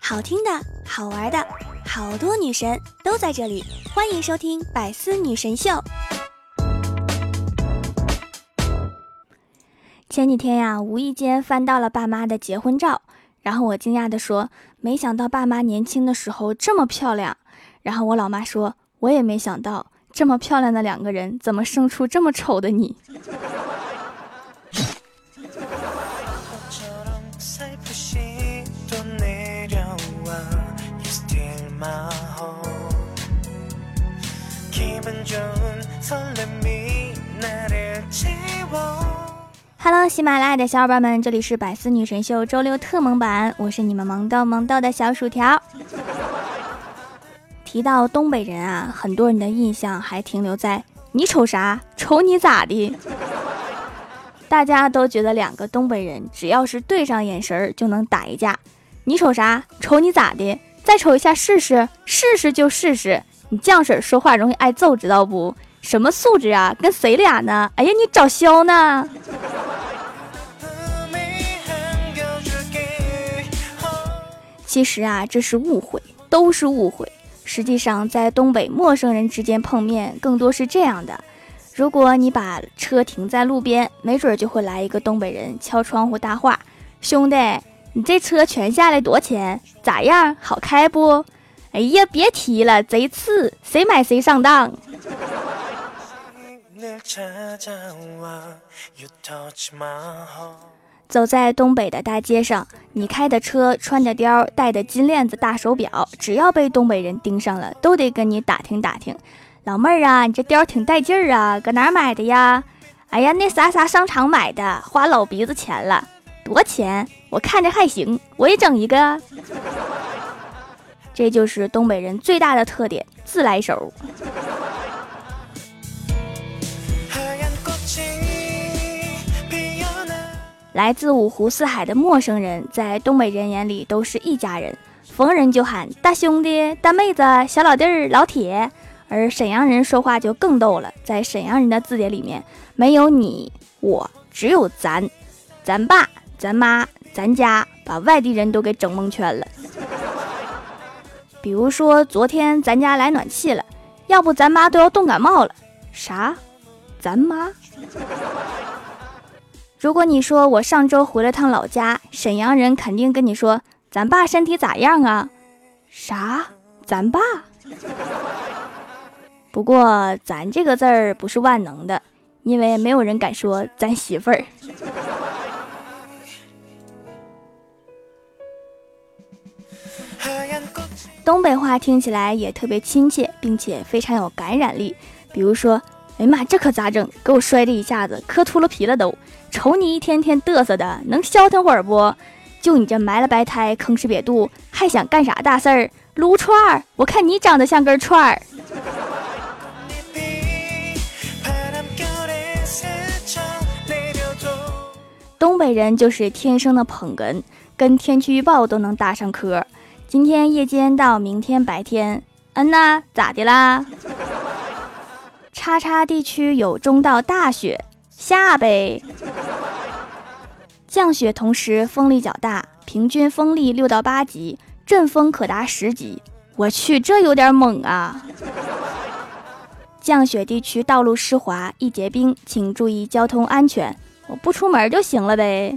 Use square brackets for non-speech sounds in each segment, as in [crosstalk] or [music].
好听的，好玩的，好多女神都在这里，欢迎收听《百思女神秀》。前几天呀，无意间翻到了爸妈的结婚照，然后我惊讶的说：“没想到爸妈年轻的时候这么漂亮。”然后我老妈说：“我也没想到，这么漂亮的两个人，怎么生出这么丑的你？”哈喽，喜马拉雅的小伙伴们，这里是百思女神秀周六特萌版，我是你们萌逗萌逗的小薯条。[laughs] 提到东北人啊，很多人的印象还停留在你瞅啥？瞅你咋的？[laughs] 大家都觉得两个东北人只要是对上眼神就能打一架。你瞅啥？瞅你咋的？再瞅一下试试？试试就试试。你这样式说话容易挨揍，知道不？什么素质啊？跟谁俩呢？哎呀，你找削呢？其实啊，这是误会，都是误会。实际上，在东北陌生人之间碰面，更多是这样的：如果你把车停在路边，没准就会来一个东北人敲窗户搭话：“兄弟，你这车全下来多少钱？咋样？好开不？”哎呀，别提了，贼次，谁买谁上当。走在东北的大街上，你开的车，穿的貂，戴的金链子大手表，只要被东北人盯上了，都得跟你打听打听。老妹儿啊，你这貂挺带劲儿啊，搁哪儿买的呀？哎呀，那啥啥商场买的，花老鼻子钱了。多钱？我看着还行，我也整一个。这就是东北人最大的特点，自来熟。来自五湖四海的陌生人，在东北人眼里都是一家人，逢人就喊大兄弟、大妹子、小老弟儿、老铁。而沈阳人说话就更逗了，在沈阳人的字典里面，没有你我，只有咱，咱爸、咱妈、咱家，把外地人都给整蒙圈了。比如说，昨天咱家来暖气了，要不咱妈都要冻感冒了。啥？咱妈？[laughs] 如果你说我上周回了趟老家，沈阳人肯定跟你说：“咱爸身体咋样啊？”啥？咱爸？[laughs] 不过咱这个字儿不是万能的，因为没有人敢说咱媳妇儿。东北话听起来也特别亲切，并且非常有感染力。比如说。哎呀妈，这可咋整？给我摔的一下子磕秃噜皮了都！瞅你一天天嘚瑟的，能消停会儿不？就你这埋了白胎、坑哧瘪肚，还想干啥大事儿？撸串儿？我看你长得像根串儿。[laughs] 东北人就是天生的捧哏，跟天气预报都能搭上科。今天夜间到明天白天，嗯呐，咋的啦？叉叉地区有中到大雪，下呗。降雪同时风力较大，平均风力六到八级，阵风可达十级。我去，这有点猛啊！降雪地区道路湿滑，易结冰，请注意交通安全。我不出门就行了呗。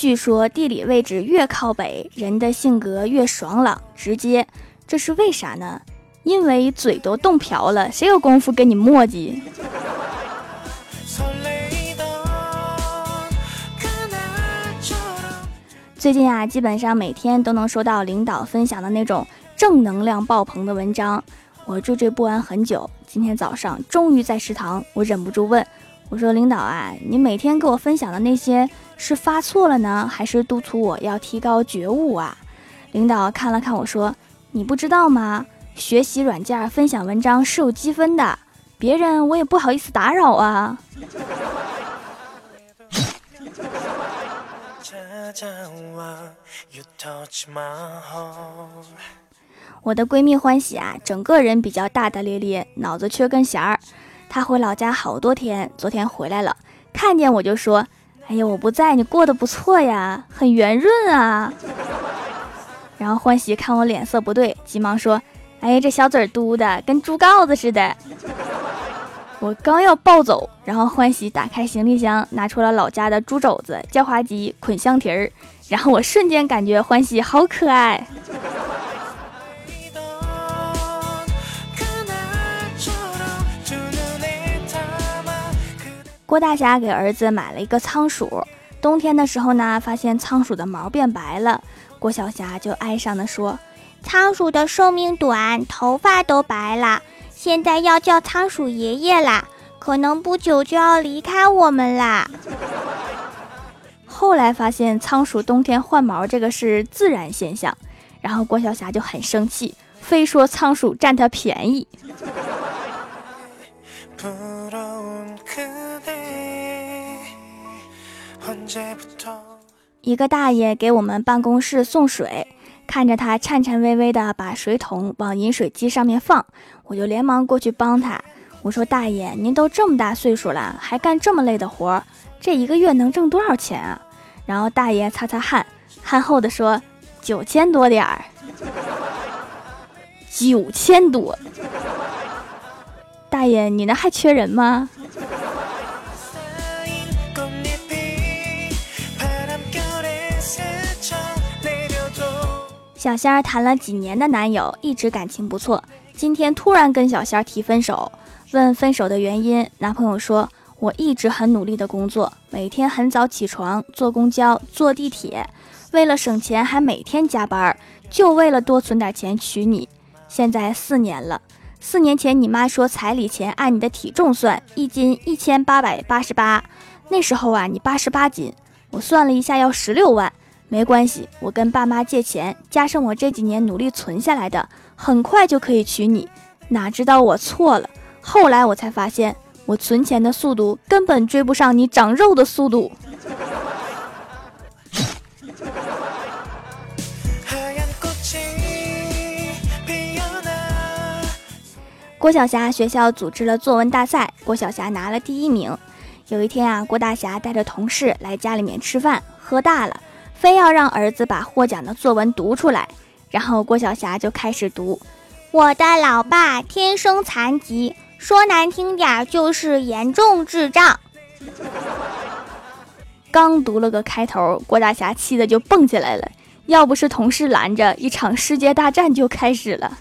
据说地理位置越靠北，人的性格越爽朗直接，这是为啥呢？因为嘴都冻瓢了，谁有功夫跟你磨叽？最近啊，基本上每天都能收到领导分享的那种正能量爆棚的文章，我惴惴不安很久。今天早上终于在食堂，我忍不住问。我说领导啊，你每天给我分享的那些是发错了呢，还是督促我要提高觉悟啊？领导看了看我说：“你不知道吗？学习软件分享文章是有积分的，别人我也不好意思打扰啊。[laughs] ”我的闺蜜欢喜啊，整个人比较大大咧咧，脑子缺根弦儿。她回老家好多天，昨天回来了，看见我就说：“哎呀，我不在，你过得不错呀，很圆润啊。”然后欢喜看我脸色不对，急忙说：“哎，这小嘴嘟的跟猪羔子似的。”我刚要暴走，然后欢喜打开行李箱，拿出了老家的猪肘子、叫花鸡、捆香蹄儿，然后我瞬间感觉欢喜好可爱。郭大侠给儿子买了一个仓鼠，冬天的时候呢，发现仓鼠的毛变白了，郭小霞就哀伤的说：“仓鼠的寿命短，头发都白了。”现在要叫仓鼠爷爷啦，可能不久就要离开我们啦。后来发现仓鼠冬天换毛这个是自然现象，然后郭晓霞就很生气，非说仓鼠占她便宜。[laughs] 一个大爷给我们办公室送水。看着他颤颤巍巍的把水桶往饮水机上面放，我就连忙过去帮他。我说：“大爷，您都这么大岁数了，还干这么累的活，这一个月能挣多少钱啊？”然后大爷擦擦汗，憨厚地说：“九千多点儿，九千多。”大爷，你那还缺人吗？小仙儿谈了几年的男友，一直感情不错。今天突然跟小仙儿提分手，问分手的原因。男朋友说：“我一直很努力的工作，每天很早起床，坐公交、坐地铁，为了省钱还每天加班，就为了多存点钱娶你。现在四年了，四年前你妈说彩礼钱按你的体重算，一斤一千八百八十八，那时候啊你八十八斤，我算了一下要十六万。”没关系，我跟爸妈借钱，加上我这几年努力存下来的，很快就可以娶你。哪知道我错了，后来我才发现，我存钱的速度根本追不上你长肉的速度。郭晓霞学校组织了作文大赛，郭晓霞拿了第一名。有一天啊，郭大侠带着同事来家里面吃饭，喝大了。非要让儿子把获奖的作文读出来，然后郭晓霞就开始读：“我的老爸天生残疾，说难听点就是严重智障。”刚读了个开头，郭大侠气的就蹦起来了。要不是同事拦着，一场世界大战就开始了。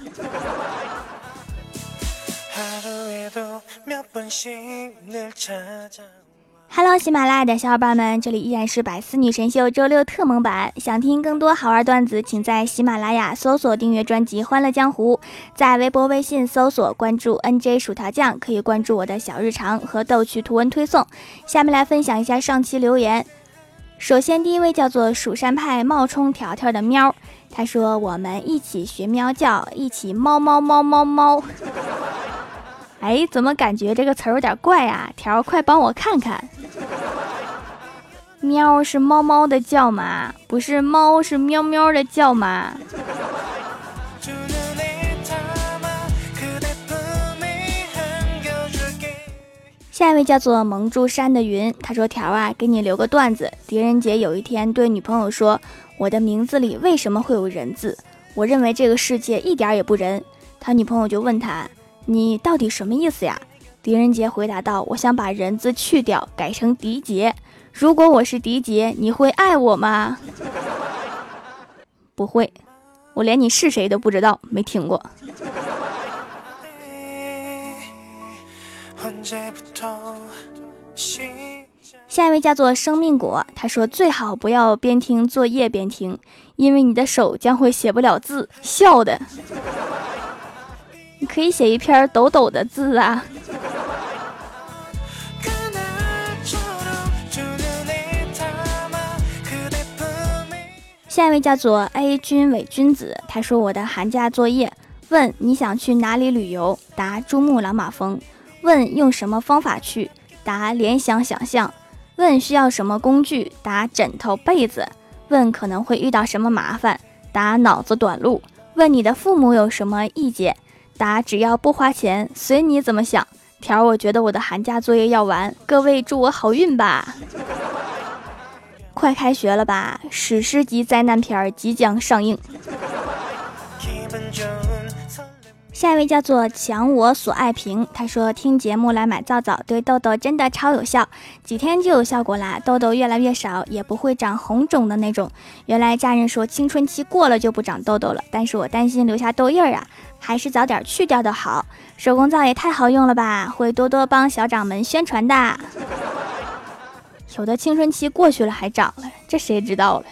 Hello，喜马拉雅的小伙伴们，这里依然是百思女神秀周六特蒙版。想听更多好玩段子，请在喜马拉雅搜索订阅专辑《欢乐江湖》，在微博、微信搜索关注 NJ 薯条酱，可以关注我的小日常和逗趣图文推送。下面来分享一下上期留言。首先，第一位叫做蜀山派冒充条条的喵，他说：“我们一起学喵叫，一起猫猫猫猫猫。[laughs] ”哎，怎么感觉这个词儿有点怪啊？条，快帮我看看。喵是猫猫的叫吗？不是猫是喵喵的叫吗？下一位叫做蒙住山的云，他说：“条啊，给你留个段子。狄仁杰有一天对女朋友说：‘我的名字里为什么会有人字？我认为这个世界一点也不仁。’他女朋友就问他：‘你到底什么意思呀？’狄仁杰回答道：‘我想把人字去掉，改成狄杰。’如果我是迪杰，你会爱我吗？不会，我连你是谁都不知道，没听过。下一位叫做生命果，他说最好不要边听作业边听，因为你的手将会写不了字。笑的，你可以写一篇抖抖的字啊。下一位叫做 A 君伪君子，他说我的寒假作业问你想去哪里旅游？答珠穆朗玛峰。问用什么方法去？答联想想象。问需要什么工具？答枕头被子。问可能会遇到什么麻烦？答脑子短路。问你的父母有什么意见？答：只要不花钱，随你怎么想。条：我觉得我的寒假作业要完，各位祝我好运吧。快开学了吧？史诗级灾难片即将上映。下一位叫做强我所爱平，他说听节目来买皂皂，对痘痘真的超有效，几天就有效果啦，痘痘越来越少，也不会长红肿的那种。原来家人说青春期过了就不长痘痘了，但是我担心留下痘印儿啊，还是早点去掉的好。手工皂也太好用了吧，会多多帮小掌门宣传的。有的青春期过去了还长了，这谁知道了？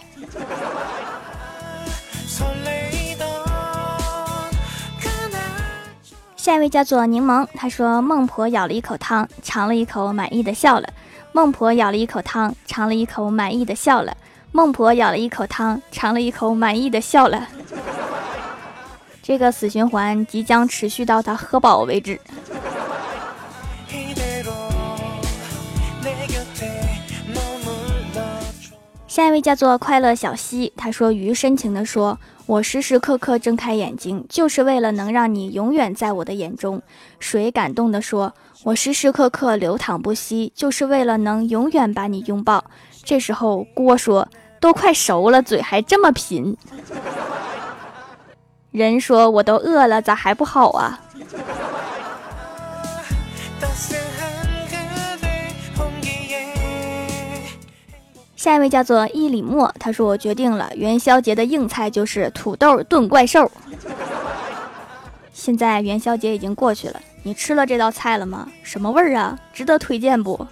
下一位叫做柠檬，他说：“孟婆咬了一口汤，尝了一口，满意的笑了。孟婆咬了一口汤，尝了一口，满意的笑了。孟婆咬了一口汤，尝了一口，满意的笑了。这个死循环即将持续到他喝饱为止。”下一位叫做快乐小溪，他说：“鱼深情地说。”我时时刻刻睁开眼睛，就是为了能让你永远在我的眼中。水感动地说：“我时时刻刻流淌不息，就是为了能永远把你拥抱。”这时候锅说：“都快熟了，嘴还这么贫。[laughs] ”人说：“我都饿了，咋还不好啊？” [laughs] 下一位叫做伊里莫，他说：“我决定了，元宵节的硬菜就是土豆炖怪兽。[laughs] ”现在元宵节已经过去了，你吃了这道菜了吗？什么味儿啊？值得推荐不？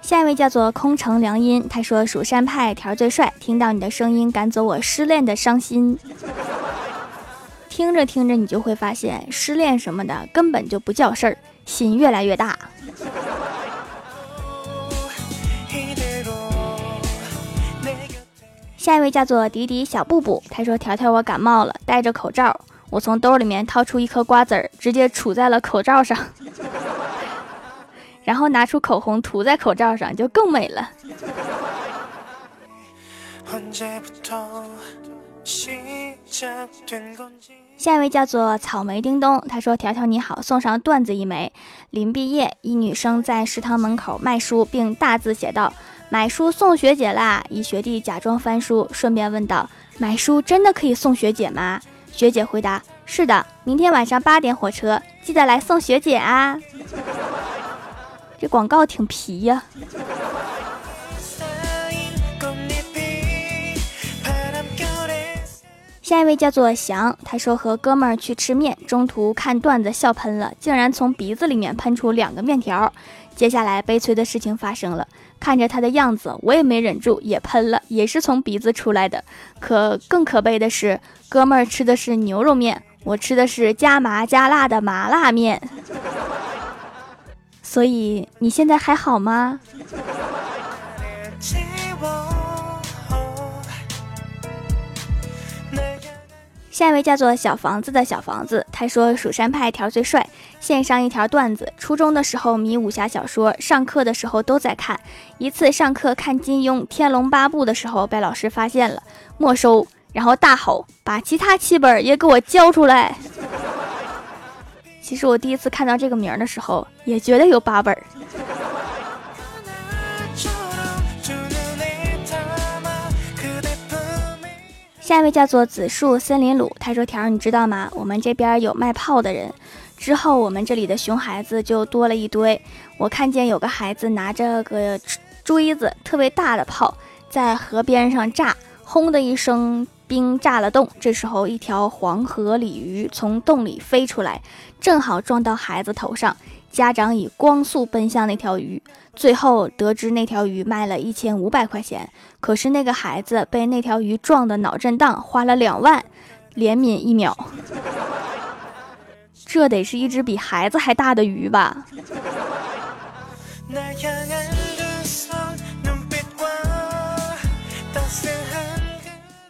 下一位叫做空城良音，他说：“蜀山派条最帅，听到你的声音赶走我失恋的伤心。[laughs] ”听着听着，你就会发现失恋什么的根本就不叫事儿。心越来越大。下一位叫做迪迪小布布，他说：“条条，我感冒了，戴着口罩。我从兜里面掏出一颗瓜子儿，直接杵在了口罩上，[laughs] 然后拿出口红涂在口罩上，就更美了。”下一位叫做草莓叮咚，他说：“条条你好，送上段子一枚。临毕业，一女生在食堂门口卖书，并大字写道：‘买书送学姐啦！’一学弟假装翻书，顺便问道：‘买书真的可以送学姐吗？’学姐回答：‘是的，明天晚上八点火车，记得来送学姐啊！’这广告挺皮呀。”下一位叫做翔，他说和哥们儿去吃面，中途看段子笑喷了，竟然从鼻子里面喷出两个面条。接下来悲催的事情发生了，看着他的样子，我也没忍住也喷了，也是从鼻子出来的。可更可悲的是，哥们儿吃的是牛肉面，我吃的是加麻加辣的麻辣面。所以你现在还好吗？下一位叫做小房子的小房子，他说蜀山派条最帅，献上一条段子：初中的时候迷武侠小说，上课的时候都在看。一次上课看金庸《天龙八部》的时候，被老师发现了，没收，然后大吼：“把其他七本也给我交出来！” [laughs] 其实我第一次看到这个名的时候，也觉得有八本。下一位叫做紫树森林鲁，他说：“条儿，你知道吗？我们这边有卖炮的人。之后我们这里的熊孩子就多了一堆。我看见有个孩子拿着个锥子，特别大的炮，在河边上炸，轰的一声，冰炸了洞。这时候，一条黄河鲤鱼从洞里飞出来，正好撞到孩子头上。家长以光速奔向那条鱼。”最后得知那条鱼卖了一千五百块钱，可是那个孩子被那条鱼撞的脑震荡，花了两万，怜悯一秒。[laughs] 这得是一只比孩子还大的鱼吧？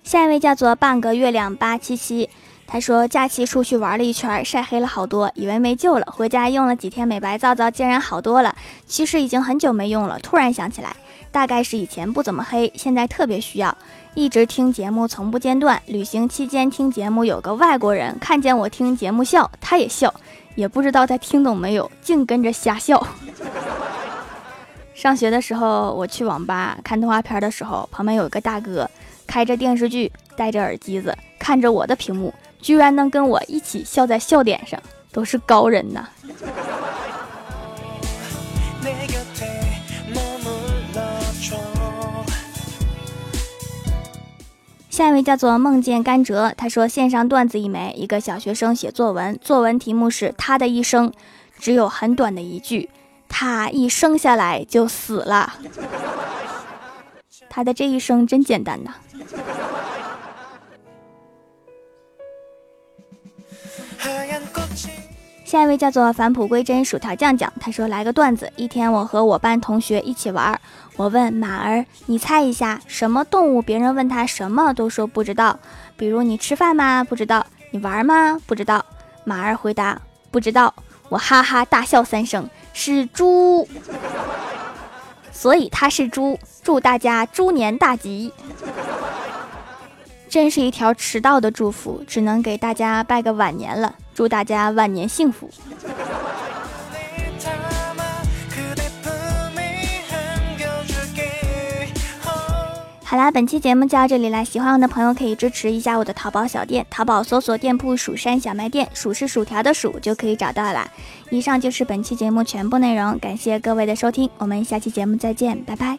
下一位叫做半个月亮八七七。他说假期出去玩了一圈，晒黑了好多，以为没救了。回家用了几天美白皂皂，竟然好多了。其实已经很久没用了。突然想起来，大概是以前不怎么黑，现在特别需要。一直听节目从不间断，旅行期间听节目，有个外国人看见我听节目笑，他也笑，也不知道他听懂没有，净跟着瞎笑。[laughs] 上学的时候，我去网吧看动画片的时候，旁边有一个大哥开着电视剧，戴着耳机子，看着我的屏幕，居然能跟我一起笑在笑点上，都是高人呐。下一位叫做梦见甘蔗，他说线上段子一枚，一个小学生写作文，作文题目是他的一生，只有很短的一句，他一生下来就死了，他的这一生真简单呐。下一位叫做返璞归真薯条酱酱，他说来个段子。一天我和我班同学一起玩，我问马儿，你猜一下什么动物？别人问他什么都说不知道。比如你吃饭吗？不知道。你玩吗？不知道。马儿回答不知道。我哈哈大笑三声，是猪，所以他是猪。祝大家猪年大吉。真是一条迟到的祝福，只能给大家拜个晚年了。祝大家晚年幸福。好啦，本期节目就到这里啦！喜欢我的朋友可以支持一下我的淘宝小店，淘宝搜索店铺“蜀山小卖店”，蜀是薯条的蜀就可以找到啦。以上就是本期节目全部内容，感谢各位的收听，我们下期节目再见，拜拜。